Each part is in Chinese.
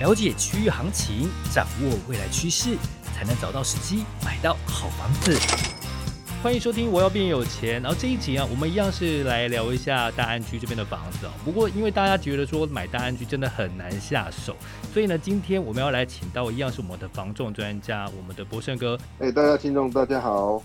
了解区域行情，掌握未来趋势，才能找到时机买到好房子。欢迎收听《我要变有钱》，然后这一集啊，我们一样是来聊一下大安区这边的房子哦。不过因为大家觉得说买大安区真的很难下手，所以呢，今天我们要来请到一样是我们的房仲专家，我们的博胜哥。哎，大家听众大家好。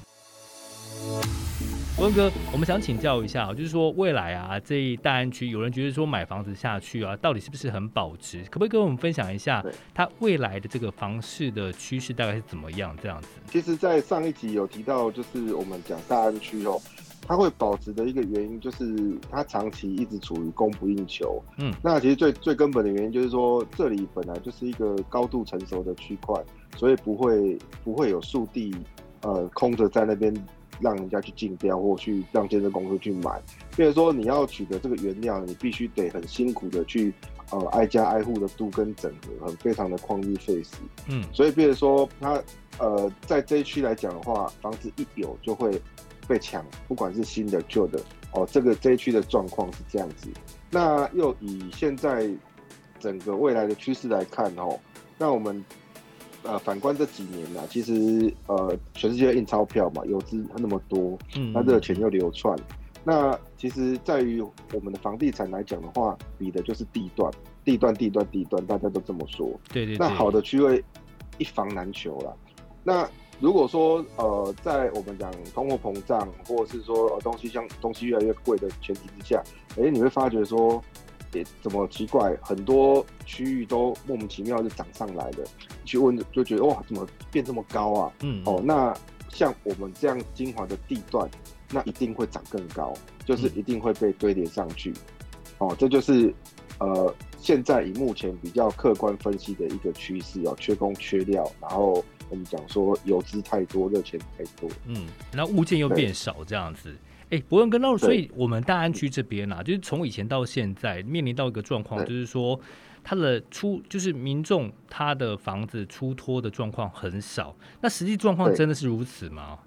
博胜哥，我们想请教一下，就是说未来啊，这一大安区有人觉得说买房子下去啊，到底是不是很保值？可不可以跟我们分享一下，它未来的这个房市的趋势大概是怎么样？这样子。其实，在上一集有提到，就是我们讲大安区哦，它会保值的一个原因，就是它长期一直处于供不应求。嗯，那其实最最根本的原因就是说，这里本来就是一个高度成熟的区块，所以不会不会有速地呃空着在那边。让人家去竞标或去让建设公司去买，比如说你要取得这个原料，你必须得很辛苦的去呃挨家挨户的度跟整合，很非常的旷日费时。嗯，所以比如说它呃在这一区来讲的话，房子一有就会被抢，不管是新的旧的哦，这个这一区的状况是这样子。那又以现在整个未来的趋势来看哦，那我们。呃，反观这几年呢，其实呃，全世界印钞票嘛，游资那么多，嗯，那热钱又流窜，那其实在于我们的房地产来讲的话，比的就是地段，地段，地段，地段，大家都这么说。对对，对。那好的区位一房难求了。那如果说呃，在我们讲通货膨胀，或者是说呃东西像东西越来越贵的前提之下，哎，你会发觉说。欸、怎么奇怪？很多区域都莫名其妙就涨上来了，去问就觉得哇，怎么变这么高啊？嗯，哦，那像我们这样精华的地段，那一定会涨更高，就是一定会被堆叠上去。嗯、哦，这就是呃，现在以目前比较客观分析的一个趋势哦，缺工缺料，然后我们讲说油资太多，热钱太多，嗯，那物件又变少这样子。哎，不用跟到所以我们大安区这边啊，就是从以前到现在面临到一个状况，就是说他的出就是民众他的房子出脱的状况很少。那实际状况真的是如此吗？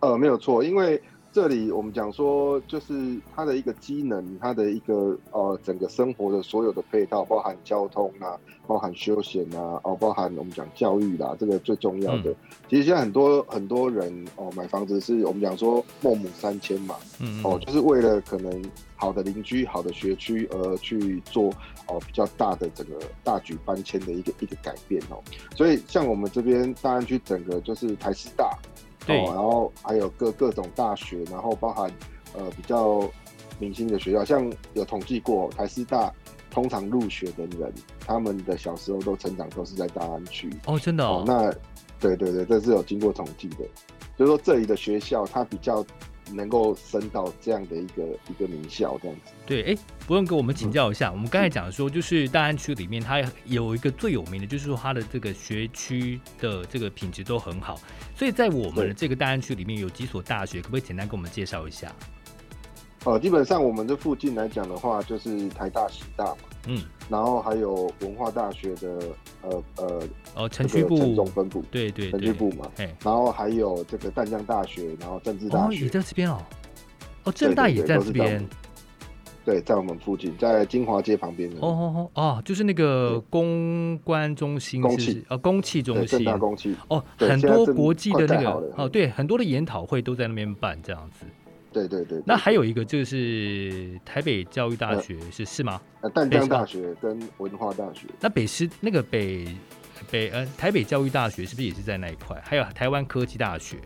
呃，没有错，因为。这里我们讲说，就是它的一个机能，它的一个呃整个生活的所有的配套，包含交通啊，包含休闲啊，哦，包含我们讲教育啦，这个最重要的。嗯、其实现在很多很多人哦买房子是我们讲说孟母三迁嘛，嗯，嗯，哦，就是为了可能好的邻居、好的学区而去做哦比较大的整个大举搬迁的一个一个改变哦。所以像我们这边大安区整个就是台师大。对，然后还有各各种大学，然后包含呃比较明星的学校，像有统计过台师大通常入学的人，他们的小时候都成长都是在大安区哦，真的哦，哦，那对对对，这是有经过统计的，就是说这里的学校它比较。能够升到这样的一个一个名校这样子，对，哎，不用跟我们请教一下，嗯、我们刚才讲说，就是大安区里面，它有一个最有名的，就是说它的这个学区的这个品质都很好，所以在我们的这个大安区里面有几所大学，可不可以简单跟我们介绍一下？呃，基本上我们这附近来讲的话，就是台大、师大嘛，嗯，然后还有文化大学的，呃呃，哦，城区部、城中分部，对对，城区部嘛，然后还有这个淡江大学，然后政治大学，哦，也在这边哦，哦，政大也在这边，对，在我们附近，在金华街旁边的，哦哦哦，哦，就是那个公关中心，公器，呃，公器中心，政大公器，哦，很多国际的那个，哦，对，很多的研讨会都在那边办，这样子。对对对，那还有一个就是台北教育大学是是吗？呃，淡江大学跟文化大学。那北师那个北北呃台北教育大学是不是也是在那一块？还有台湾科技大学。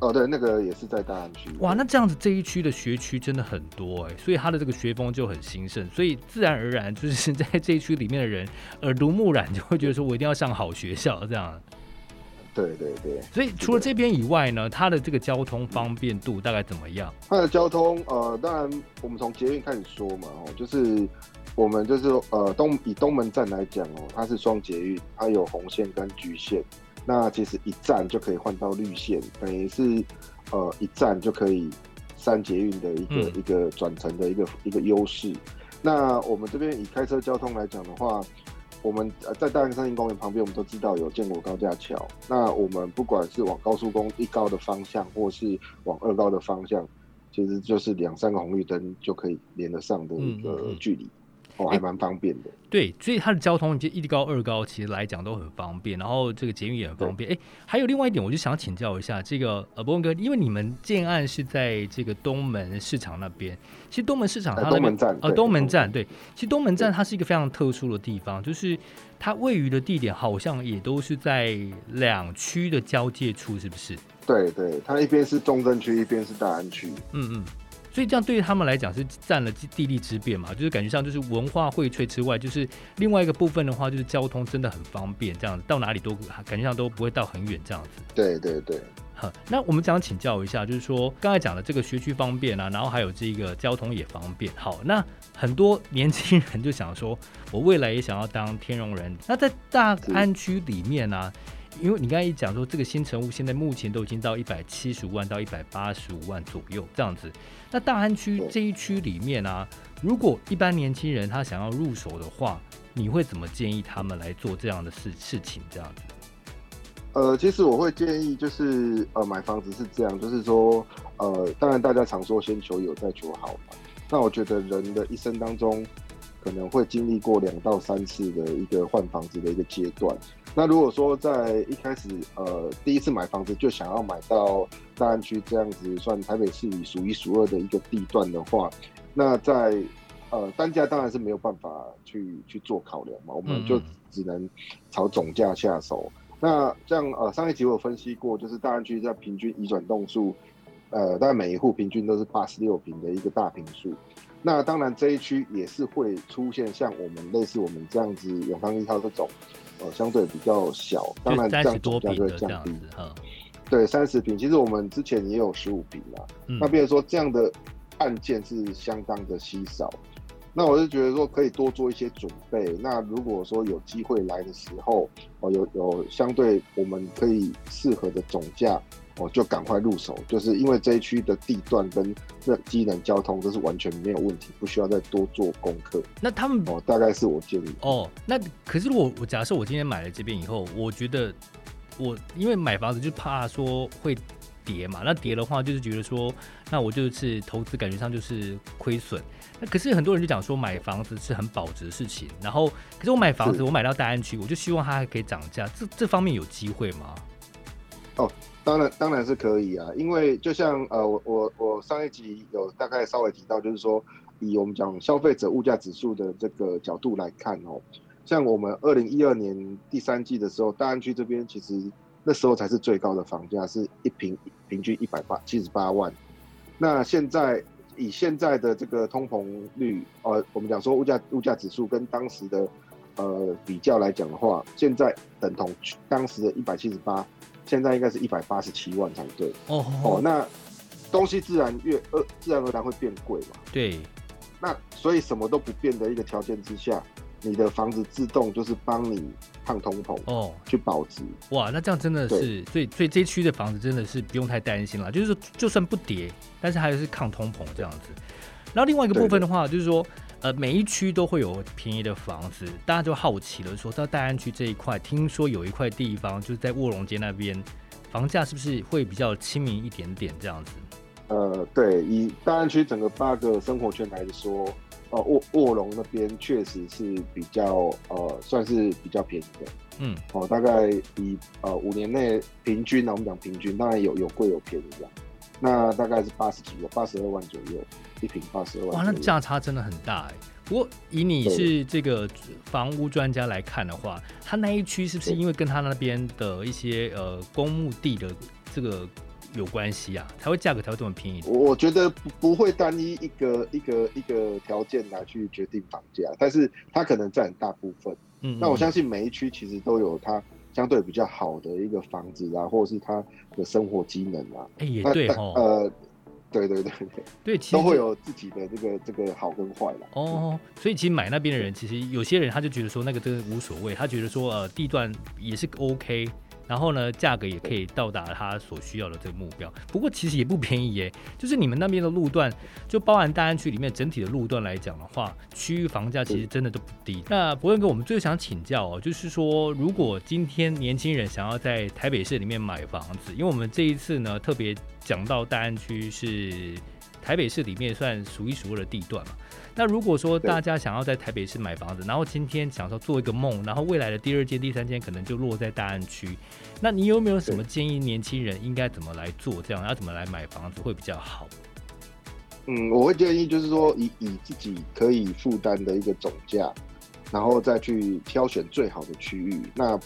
哦，对，那个也是在大安区。哇，那这样子这一区的学区真的很多哎，所以它的这个学风就很兴盛，所以自然而然就是 在这一区里面的人耳濡目染，就会觉得说我一定要上好学校这样。对对对，所以除了这边以外呢，它的这个交通方便度大概怎么样？它的交通，呃，当然我们从捷运开始说嘛，哦，就是我们就是呃东以东门站来讲哦，它是双捷运，它有红线跟橘线，那其实一站就可以换到绿线，等于是呃一站就可以三捷运的一个、嗯、一个转乘的一个一个优势。那我们这边以开车交通来讲的话。我们呃在大安森林公园旁边，我们都知道有建国高架桥。那我们不管是往高速公路一高的方向，或是往二高的方向，其实就是两三个红绿灯就可以连得上的一个距离。哦，还蛮方便的。对，所以它的交通，就一高二高，其实来讲都很方便。然后这个捷运也很方便。哎，还有另外一点，我就想请教一下这个呃，博文哥，因为你们建案是在这个东门市场那边。其实东门市场它那边，东门站，呃，东门站，对，其实东门站它是一个非常特殊的地方，就是它位于的地点好像也都是在两区的交界处，是不是？对对，它一边是中正区，一边是大安区。嗯嗯。所以这样对于他们来讲是占了地利之便嘛，就是感觉上就是文化荟萃之外，就是另外一个部分的话，就是交通真的很方便，这样到哪里都感觉上都不会到很远这样子。对对对。好，那我们想请教一下，就是说刚才讲的这个学区方便啊，然后还有这个交通也方便。好，那很多年轻人就想说，我未来也想要当天龙人。那在大安区里面呢、啊？因为你刚才一讲说，这个新成屋现在目前都已经到一百七十五万到一百八十五万左右这样子。那大安区这一区里面啊，如果一般年轻人他想要入手的话，你会怎么建议他们来做这样的事事情？这样子？呃，其实我会建议就是呃，买房子是这样，就是说呃，当然大家常说先求有再求好嘛。那我觉得人的一生当中可能会经历过两到三次的一个换房子的一个阶段。那如果说在一开始，呃，第一次买房子就想要买到大安区这样子，算台北市里数一数二的一个地段的话，那在呃单价当然是没有办法去去做考量嘛，我们就只能朝总价下手。嗯、那像呃上一集我有分析过，就是大安区在平均移转栋数，呃，大概每一户平均都是八十六平的一个大坪数。那当然这一区也是会出现像我们类似我们这样子永康一号这种。呃，相对比较小，当然这样总价就会降低。对，三十平，其实我们之前也有十五平嘛。嗯、那比如说这样的案件是相当的稀少，那我就觉得说可以多做一些准备。那如果说有机会来的时候，哦，有有相对我们可以适合的总价。哦，就赶快入手，就是因为这一区的地段跟那机能交通都是完全没有问题，不需要再多做功课。那他们哦，大概是我建议。哦，那可是如果我假设我今天买了这边以后，我觉得我因为买房子就怕说会跌嘛，那跌的话就是觉得说，那我就是投资感觉上就是亏损。那可是很多人就讲说买房子是很保值的事情，然后可是我买房子我买到大安区，我就希望它还可以涨价，这这方面有机会吗？哦。当然，当然是可以啊，因为就像呃，我我我上一集有大概稍微提到，就是说以我们讲消费者物价指数的这个角度来看哦，像我们二零一二年第三季的时候，大安区这边其实那时候才是最高的房价，是一平平均一百八七十八万。那现在以现在的这个通膨率，呃，我们讲说物价物价指数跟当时的呃比较来讲的话，现在等同当时的一百七十八。现在应该是一百八十七万才对哦哦，那东西自然越呃自然而然会变贵嘛。对，那所以什么都不变的一个条件之下，你的房子自动就是帮你抗通膨哦，去保值。哇，那这样真的是，所以所以这区的房子真的是不用太担心了，就是就算不跌，但是还是抗通膨这样子。然后另外一个部分的话，就是说。呃，每一区都会有便宜的房子，大家就好奇了，说到大安区这一块，听说有一块地方就是在卧龙街那边，房价是不是会比较亲民一点点这样子？呃，对，以大安区整个八个生活圈来说，呃，卧卧龙那边确实是比较呃，算是比较便宜的。嗯，哦，大概以呃五年内平均呢，我们讲平均，当然有有贵有便宜这样，那大概是八十几个，八十二万左右。一平八十二万，哇，那价差真的很大哎。不过以你是这个房屋专家来看的话，他那一区是不是因为跟他那边的一些呃公墓地的这个有关系啊，才会价格才会这么便宜？我觉得不不会单一一个一个一个条件来去决定房价，但是它可能占很大部分。嗯，那我相信每一区其实都有它相对比较好的一个房子啊，或者是它的生活机能啊。哎、欸，也对哦。呃。对对对对，对，其实都会有自己的这个这个好跟坏了。哦，所以其实买那边的人，其实有些人他就觉得说那个真的无所谓，他觉得说呃地段也是 OK。然后呢，价格也可以到达他所需要的这个目标。不过其实也不便宜耶，就是你们那边的路段，就包含大安区里面整体的路段来讲的话，区域房价其实真的都不低。那博文哥，我们最想请教哦，就是说，如果今天年轻人想要在台北市里面买房子，因为我们这一次呢特别讲到大安区是台北市里面算数一数二的地段嘛。那如果说大家想要在台北市买房子，然后今天想说做一个梦，然后未来的第二间、第三间可能就落在大安区，那你有没有什么建议？年轻人应该怎么来做？这样要怎么来买房子会比较好？嗯，我会建议就是说以，以以自己可以负担的一个总价，然后再去挑选最好的区域。那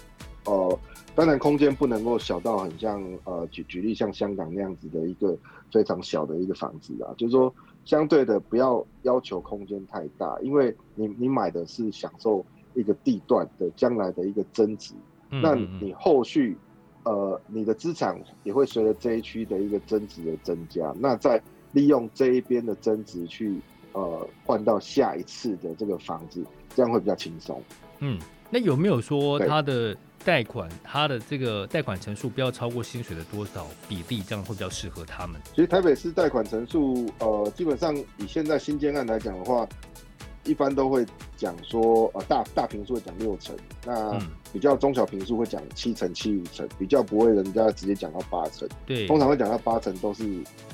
呃，当然空间不能够小到很像呃，举举例像香港那样子的一个非常小的一个房子啊，就是说相对的不要要求空间太大，因为你你买的是享受一个地段的将来的一个增值，嗯嗯嗯，那你后续呃你的资产也会随着这一区的一个增值的增加，那在利用这一边的增值去呃换到下一次的这个房子，这样会比较轻松。嗯，那有没有说它的？贷款，它的这个贷款成数不要超过薪水的多少比例，这样会比较适合他们。其实台北市贷款成数，呃，基本上以现在新建案来讲的话，一般都会讲说，呃，大大平数会讲六成，那比较中小平数会讲七成、七五成，比较不会人家直接讲到八成。对，通常会讲到八成都是，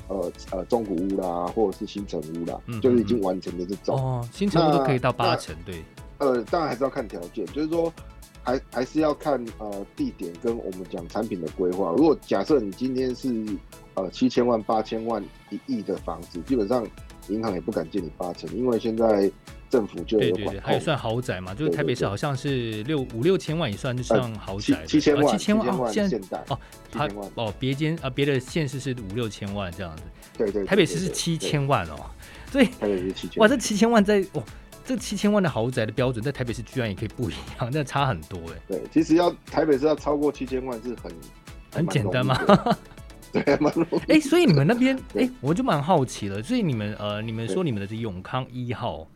呃呃，中古屋啦，或者是新城屋啦，嗯、就是已经完成的这种。哦，新城屋都可以到八成，对。呃，当然还是要看条件，就是说。还还是要看呃地点跟我们讲产品的规划。如果假设你今天是呃七千万、八千万、一亿的房子，基本上银行也不敢借你八成，因为现在政府就有管控。对对对，还算豪宅嘛，就是台北市好像是六五六千万也算就像豪宅。呃、七千万，七千万，哦，现在哦，他哦别间啊别的县市是五六千万这样子。对对，对，对，对，对，台北市是七千万哦，所以台北市七千哇，这七千万在哦。这七千万的豪宅的标准，在台北市居然也可以不一样，那差很多哎。对，其实要台北市要超过七千万是很很简单吗？对，蛮容易。哎、欸，所以你们那边，哎、欸，我就蛮好奇了。所以你们呃，你们说你们的这永康一号，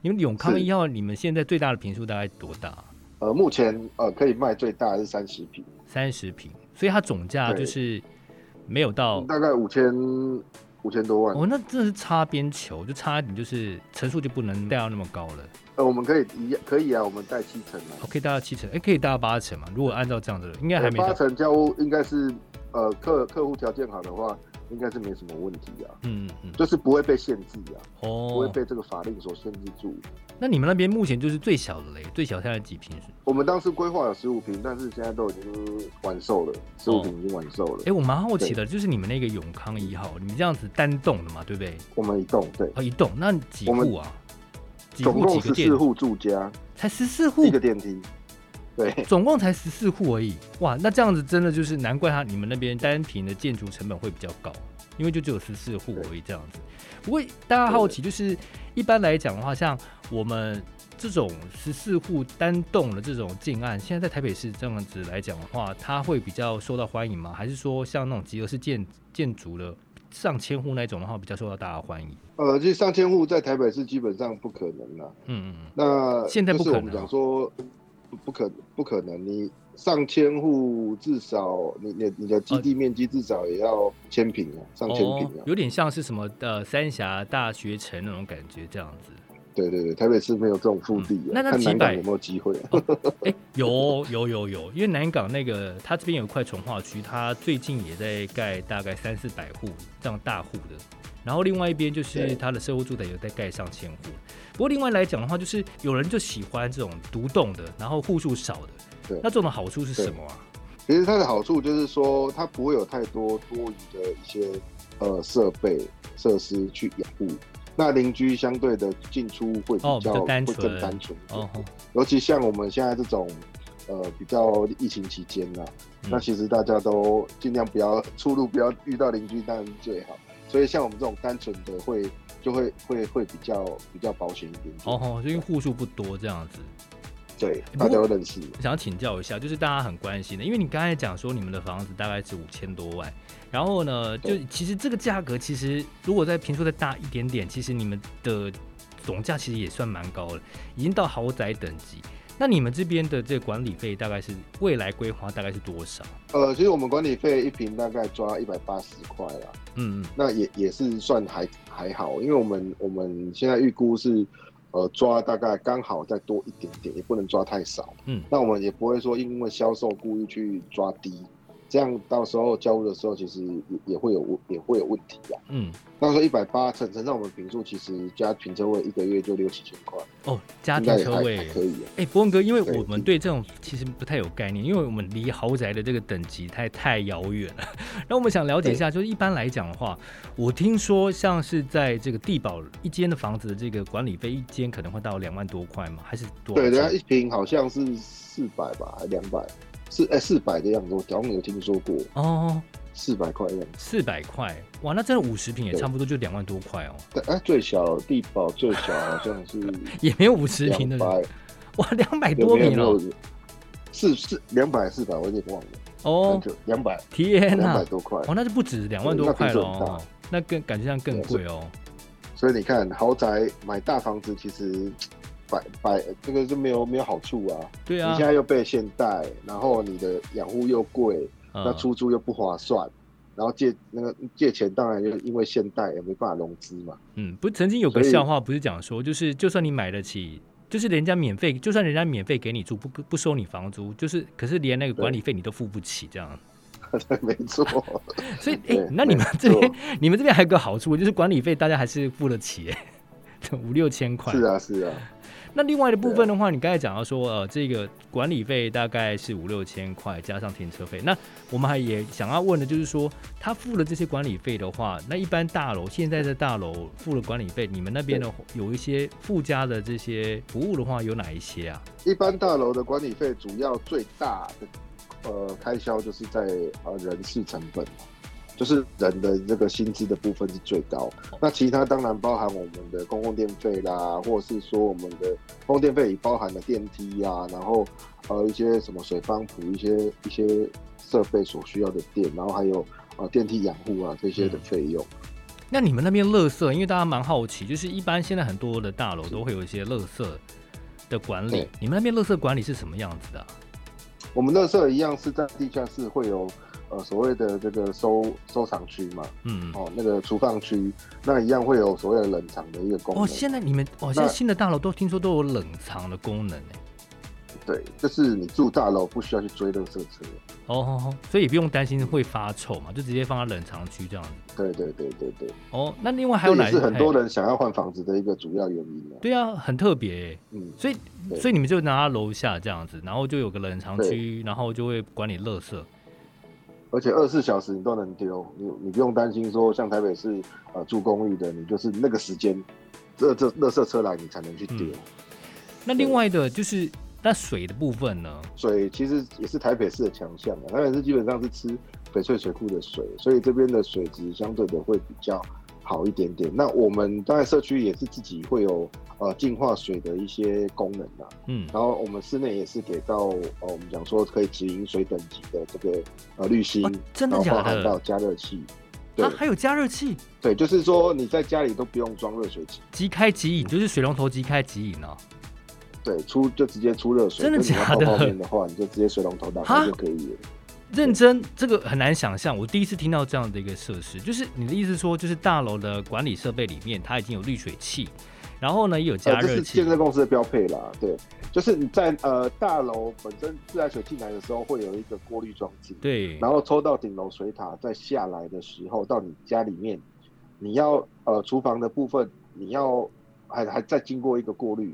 你们永康一号，你们现在最大的坪数大概多大？呃，目前呃可以卖最大是三十坪，三十坪，所以它总价就是没有到大概五千。五千多万哦，那真的是擦边球，就差一点，就是层数就不能带到那么高了。呃，我们可以一可以啊，我们带七成啊。可以带到七成，哎，可以带到八成嘛？如果按照这样子，应该还没八成交屋，应该是呃客客户条件好的话。应该是没什么问题啊，嗯嗯，就是不会被限制啊，哦，不会被这个法令所限制住。那你们那边目前就是最小的嘞，最小现在几平？我们当时规划有十五平，但是现在都已经完售了，十五平已经完售了。哎、我蛮好奇的，就是你们那个永康一号，你们这样子单栋的嘛，对不对？我们一栋，对，哦，一栋，那几户啊？总共十四户住家，才十四户，一个电梯。对，总共才十四户而已，哇，那这样子真的就是难怪他你们那边单坪的建筑成本会比较高，因为就只有十四户而已这样子。不过大家好奇，就是一般来讲的话，像我们这种十四户单栋的这种近案，现在在台北市这样子来讲的话，它会比较受到欢迎吗？还是说像那种集合式建建筑的上千户那种的话，比较受到大家欢迎？呃，这上千户在台北市基本上不可能了。嗯嗯嗯。那现在不可能。我们讲说。不不可不可能，你上千户至少你你你的基地面积至少也要千平啊，上千平啊，有点像是什么呃三峡大学城那种感觉这样子。对对对，台北市没有这种腹地啊。那那几百有没有机会？哎，有有有有，因为南港那个它这边有一块从化区，它最近也在盖大概三四百户这样大户的。然后另外一边就是它的社会住宅有在盖上千户，不过另外来讲的话，就是有人就喜欢这种独栋的，然后户数少的。对，那这种的好处是什么啊？其实它的好处就是说，它不会有太多多余的一些呃设备设施去养护，那邻居相对的进出会比较、哦、比较单纯会更单纯。哦，尤其像我们现在这种呃比较疫情期间呐、啊嗯，那其实大家都尽量不要出入，不要遇到邻居，当然是最好。所以像我们这种单纯的会就会会会比较比较保险一点哦，因为户数不多这样子。对，大家都认识。想要请教一下，就是大家很关心的，因为你刚才讲说你们的房子大概是五千多万，然后呢，就其实这个价格其实如果再平数再大一点点，其实你们的总价其实也算蛮高的，已经到豪宅等级。那你们这边的这个管理费大概是未来规划大概是多少？呃，其实我们管理费一平大概抓一百八十块啦。嗯嗯，那也也是算还还好，因为我们我们现在预估是呃抓大概刚好再多一点点，也不能抓太少。嗯，那我们也不会说因为销售故意去抓低，这样到时候交屋的时候，其实也也会有也会有问题啊。嗯，到时候一百八乘乘上我们平数，其实加停车位一个月就六七千块。哦，加停车位可以。哎、欸，博文哥，因为我们对这种其实不太有概念，因为我们离豪宅的这个等级太太遥远了。那我们想了解一下，就是一般来讲的话，我听说像是在这个地保一间的房子的这个管理费，一间可能会到两万多块吗？还是多？对，人家一平好像是四百吧，还两百。是哎，四百的样子，我好像有听说过。哦，四百块样子，四百块，哇，那真的五十平也差不多就两万多块哦。对，哎，最小地宝最小好像是 也没有五十平的，哇，两百多平哦，四四两百四百，我有点忘了。哦，两百，天哪，两百多块，哦，那就不止两万多块了哦，那更感觉上更贵哦。所以你看，豪宅买大房子其实。摆摆这个就没有没有好处啊！对啊，你现在又被限贷，然后你的养护又贵，嗯、那出租又不划算，然后借那个借钱当然就因为限贷也没办法融资嘛。嗯，不是曾经有个笑话，不是讲说，就是就算你买得起，就是人家免费，就算人家免费给你住，不不收你房租，就是可是连那个管理费你都付不起，这样。对，没错。所以 哎、欸，那你们这边你们这边还有个好处，就是管理费大家还是付得起，哎，五六千块。是啊，是啊。那另外的部分的话，你刚才讲到说，呃，这个管理费大概是五六千块，加上停车费。那我们还也想要问的就是说，他付了这些管理费的话，那一般大楼现在的大楼付了管理费，你们那边的有一些附加的这些服务的话，有哪一些啊？一般大楼的管理费主要最大的呃开销就是在呃人事成本。就是人的这个薪资的部分是最高，那其他当然包含我们的公共电费啦，或者是说我们的公共电费也包含了电梯啊，然后呃一些什么水帮浦一些一些设备所需要的电，然后还有呃电梯养护啊这些的费用。嗯。那你们那边垃圾，因为大家蛮好奇，就是一般现在很多的大楼都会有一些垃圾的管理，你们那边垃圾管理是什么样子的？我们垃圾一样是在地下室会有。呃，所谓的这个收收藏区嘛，嗯，哦，那个储放区，那一样会有所谓的冷藏的一个功能。哦，现在你们哦，现在新的大楼都听说都有冷藏的功能呢。对，就是你住大楼不需要去追垃圾车。哦，哦，所以也不用担心会发臭嘛，就直接放在冷藏区这样子。对对对对对。哦，那另外还有哪？是很多人想要换房子的一个主要原因。对啊，很特别。嗯，所以所以你们就拿楼下这样子，然后就有个冷藏区，然后就会管理垃圾。而且二十四小时你都能丢，你你不用担心说像台北市呃住公寓的，你就是那个时间，这这垃圾车来你才能去丢。嗯。那另外的就是那水的部分呢？水其实也是台北市的强项啊，台北市基本上是吃翡翠水库的水，所以这边的水质相对的会比较好一点点。那我们当然社区也是自己会有。呃，净化水的一些功能啊，嗯，然后我们室内也是给到呃，我们讲说可以直饮水等级的这个呃滤芯，真的假的？包含到加热器，对，啊，还有加热器，对，就是说你在家里都不用装热水器，即开即饮，就是水龙头即开即饮哦。对，出就直接出热水，真的假的？泡面的话，你就直接水龙头打开就可以了。认真，这个很难想象，我第一次听到这样的一个设施，就是你的意思说，就是大楼的管理设备里面，它已经有滤水器。然后呢，也有加热器，呃、这是建设公司的标配啦。对，就是你在呃大楼本身自来水进来的时候，会有一个过滤装置。对。然后抽到顶楼水塔，再下来的时候，到你家里面，你要呃厨房的部分，你要还还再经过一个过滤，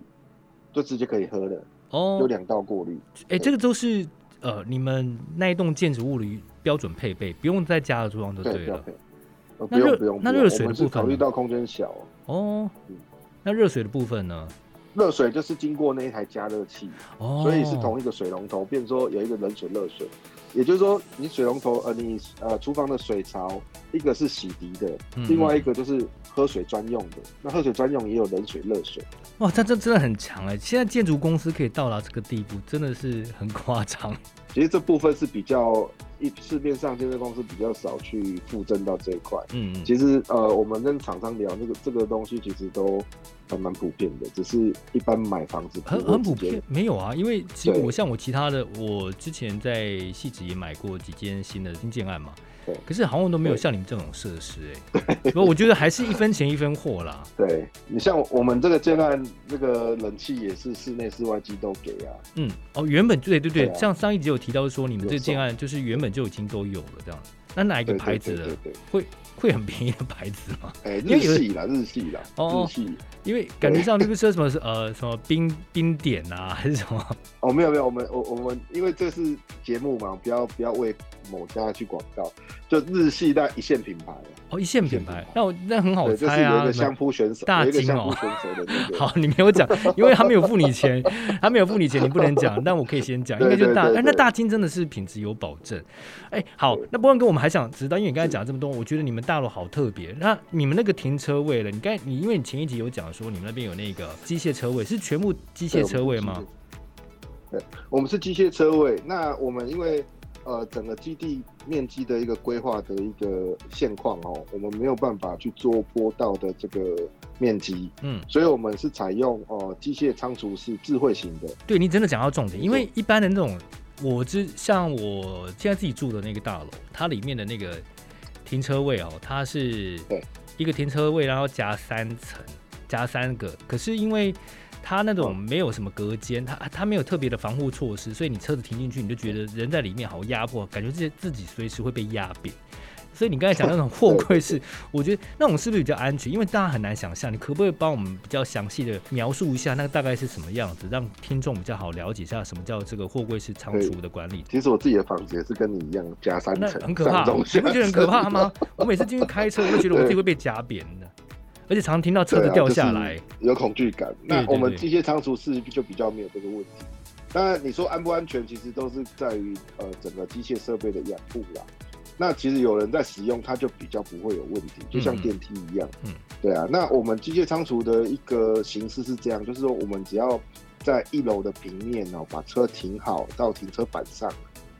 就直接可以喝了。哦。有两道过滤。哎，这个都是呃你们那一栋建筑物里标准配备，不用再加了厨房就对了。对呃、不用不用。那热水的部分，考虑到空间小。哦。嗯那热水的部分呢？热水就是经过那一台加热器，哦，所以是同一个水龙头，变说有一个冷水、热水，也就是说你水龙头呃你呃厨房的水槽，一个是洗涤的，嗯、另外一个就是喝水专用的。那喝水专用也有冷水、热水。哇，这这真的很强哎！现在建筑公司可以到达这个地步，真的是很夸张。其实这部分是比较。一市面上建设公司比较少去附赠到这一块，嗯，其实呃，我们跟厂商聊那个这个东西，其实都还蛮普遍的，只是一般买房子很很普遍，没有啊，因为其实我像我其他的，我之前在汐止也买过几间新的新建案嘛，对。可是好像都没有像你们这种设施哎。不过我觉得还是一分钱一分货啦。对，你像我们这个建案，这个冷气也是室内室外机都给啊。嗯，哦，原本对对对，像上一集有提到说，你们这个建案就是原本就已经都有了这样。那哪一个牌子的？会会很便宜的牌子吗？哎、欸，日系啦，日系啦，哦，日系。因为感觉上那个说什么是呃什么冰冰点啊，还是什么？哦，没有没有，我们我我们因为这是节目嘛，不要不要为某家去广告，就日系的一线品牌。哦，一线品牌，那我那很好猜啊。有一个相扑选手，大金哦。那个、好，你没有讲，因为他没有付你钱，他没有付你钱，你不能讲。但我可以先讲，应该就大。哎，那大金真的是品质有保证。哎，好，那不过跟我们还想知道，因为你刚才讲了这么多，我觉得你们大楼好特别。那你们那个停车位了，你刚才你因为你前一集有讲说你们那边有那个机械车位，是全部机械车位吗？对，我们是机械车位。那我们因为。呃，整个基地面积的一个规划的一个现况哦，我们没有办法去做坡道的这个面积，嗯，所以我们是采用哦机械仓储式智慧型的。对，你真的讲到重点，因为一般的那种，我之像我现在自己住的那个大楼，它里面的那个停车位哦，它是一个停车位，然后加三层，加三个，可是因为。它那种没有什么隔间，它它没有特别的防护措施，所以你车子停进去，你就觉得人在里面好压迫，感觉自己自己随时会被压扁。所以你刚才讲那种货柜式，我觉得那种是不是比较安全？因为大家很难想象，你可不可以帮我们比较详细的描述一下那个大概是什么样子，让听众比较好了解一下什么叫这个货柜式仓储的管理？其实我自己的房子也是跟你一样加三层，很可怕，你不觉得很可怕吗？我每次进去开车，我都觉得我自己会被夹扁的。而且常常听到车子掉下来，啊就是、有恐惧感。那我们机械仓储是就比较没有这个问题。当然，你说安不安全，其实都是在于呃整个机械设备的养护啦。那其实有人在使用，它就比较不会有问题，就像电梯一样。嗯，对啊。那我们机械仓储的一个形式是这样，就是说我们只要在一楼的平面哦，把车停好到停车板上，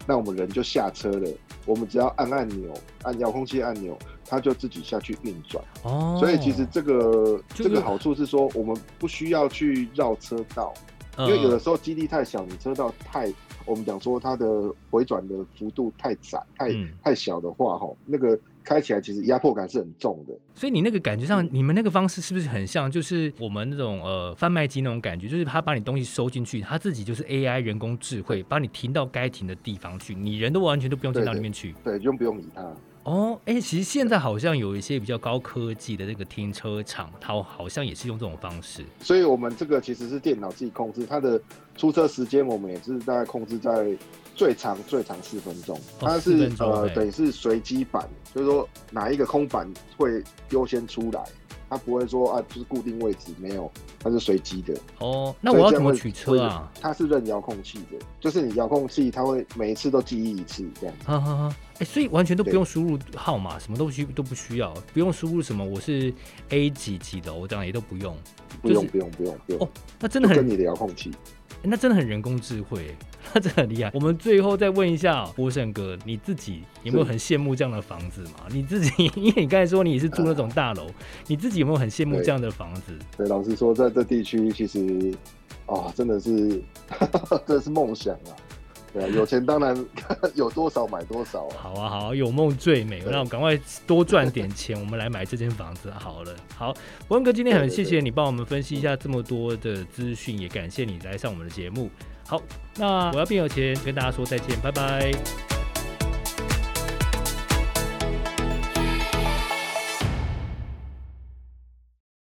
那我们人就下车了。我们只要按按钮，按遥控器按钮。它就自己下去运转。哦，所以其实这个这个好处是说，我们不需要去绕车道，因为有的时候基地太小，你车道太，我们讲说它的回转的幅度太窄、太太小的话，哈，那个开起来其实压迫感是很重的。所以你那个感觉上，你们那个方式是不是很像，就是我们那种呃贩卖机那种感觉，就是他把你东西收进去，他自己就是 AI 人工智慧，把你停到该停的地方去，你人都完全都不用进到里面去，对，就不用理他。哦，哎、欸，其实现在好像有一些比较高科技的这个停车场，它好像也是用这种方式。所以，我们这个其实是电脑自己控制，它的出车时间我们也是大概控制在最长最长四分钟。它是、哦、呃，等于是随机版，就是说哪一个空板会优先出来。它不会说啊，就是固定位置没有，它是随机的。哦，那我要怎么取车啊？它是认遥控器的，就是你遥控器它会每一次都记忆一次这样。哈哈哈，哎，所以完全都不用输入号码，什么都不需都不需要，不用输入什么我是 A 几几的，我这样也都不用。不用不用不用不用。哦，那真的很跟你的遥控器。那真的很人工智慧，那真的很厉害。我们最后再问一下波胜哥，你自己有没有很羡慕这样的房子嘛？你自己，因为你刚才说你也是住那种大楼，你自己有没有很羡慕这样的房子？对，對老实说，在这地区其实，哦，真的是，这是梦想啊。对啊，有钱当然 有多少买多少啊。好啊，好啊，有梦最美。那我赶快多赚点钱，我们来买这间房子好了。好，文哥，今天很谢谢你帮我们分析一下这么多的资讯，也感谢你来上我们的节目。好，那我要变有钱，跟大家说再见，拜拜。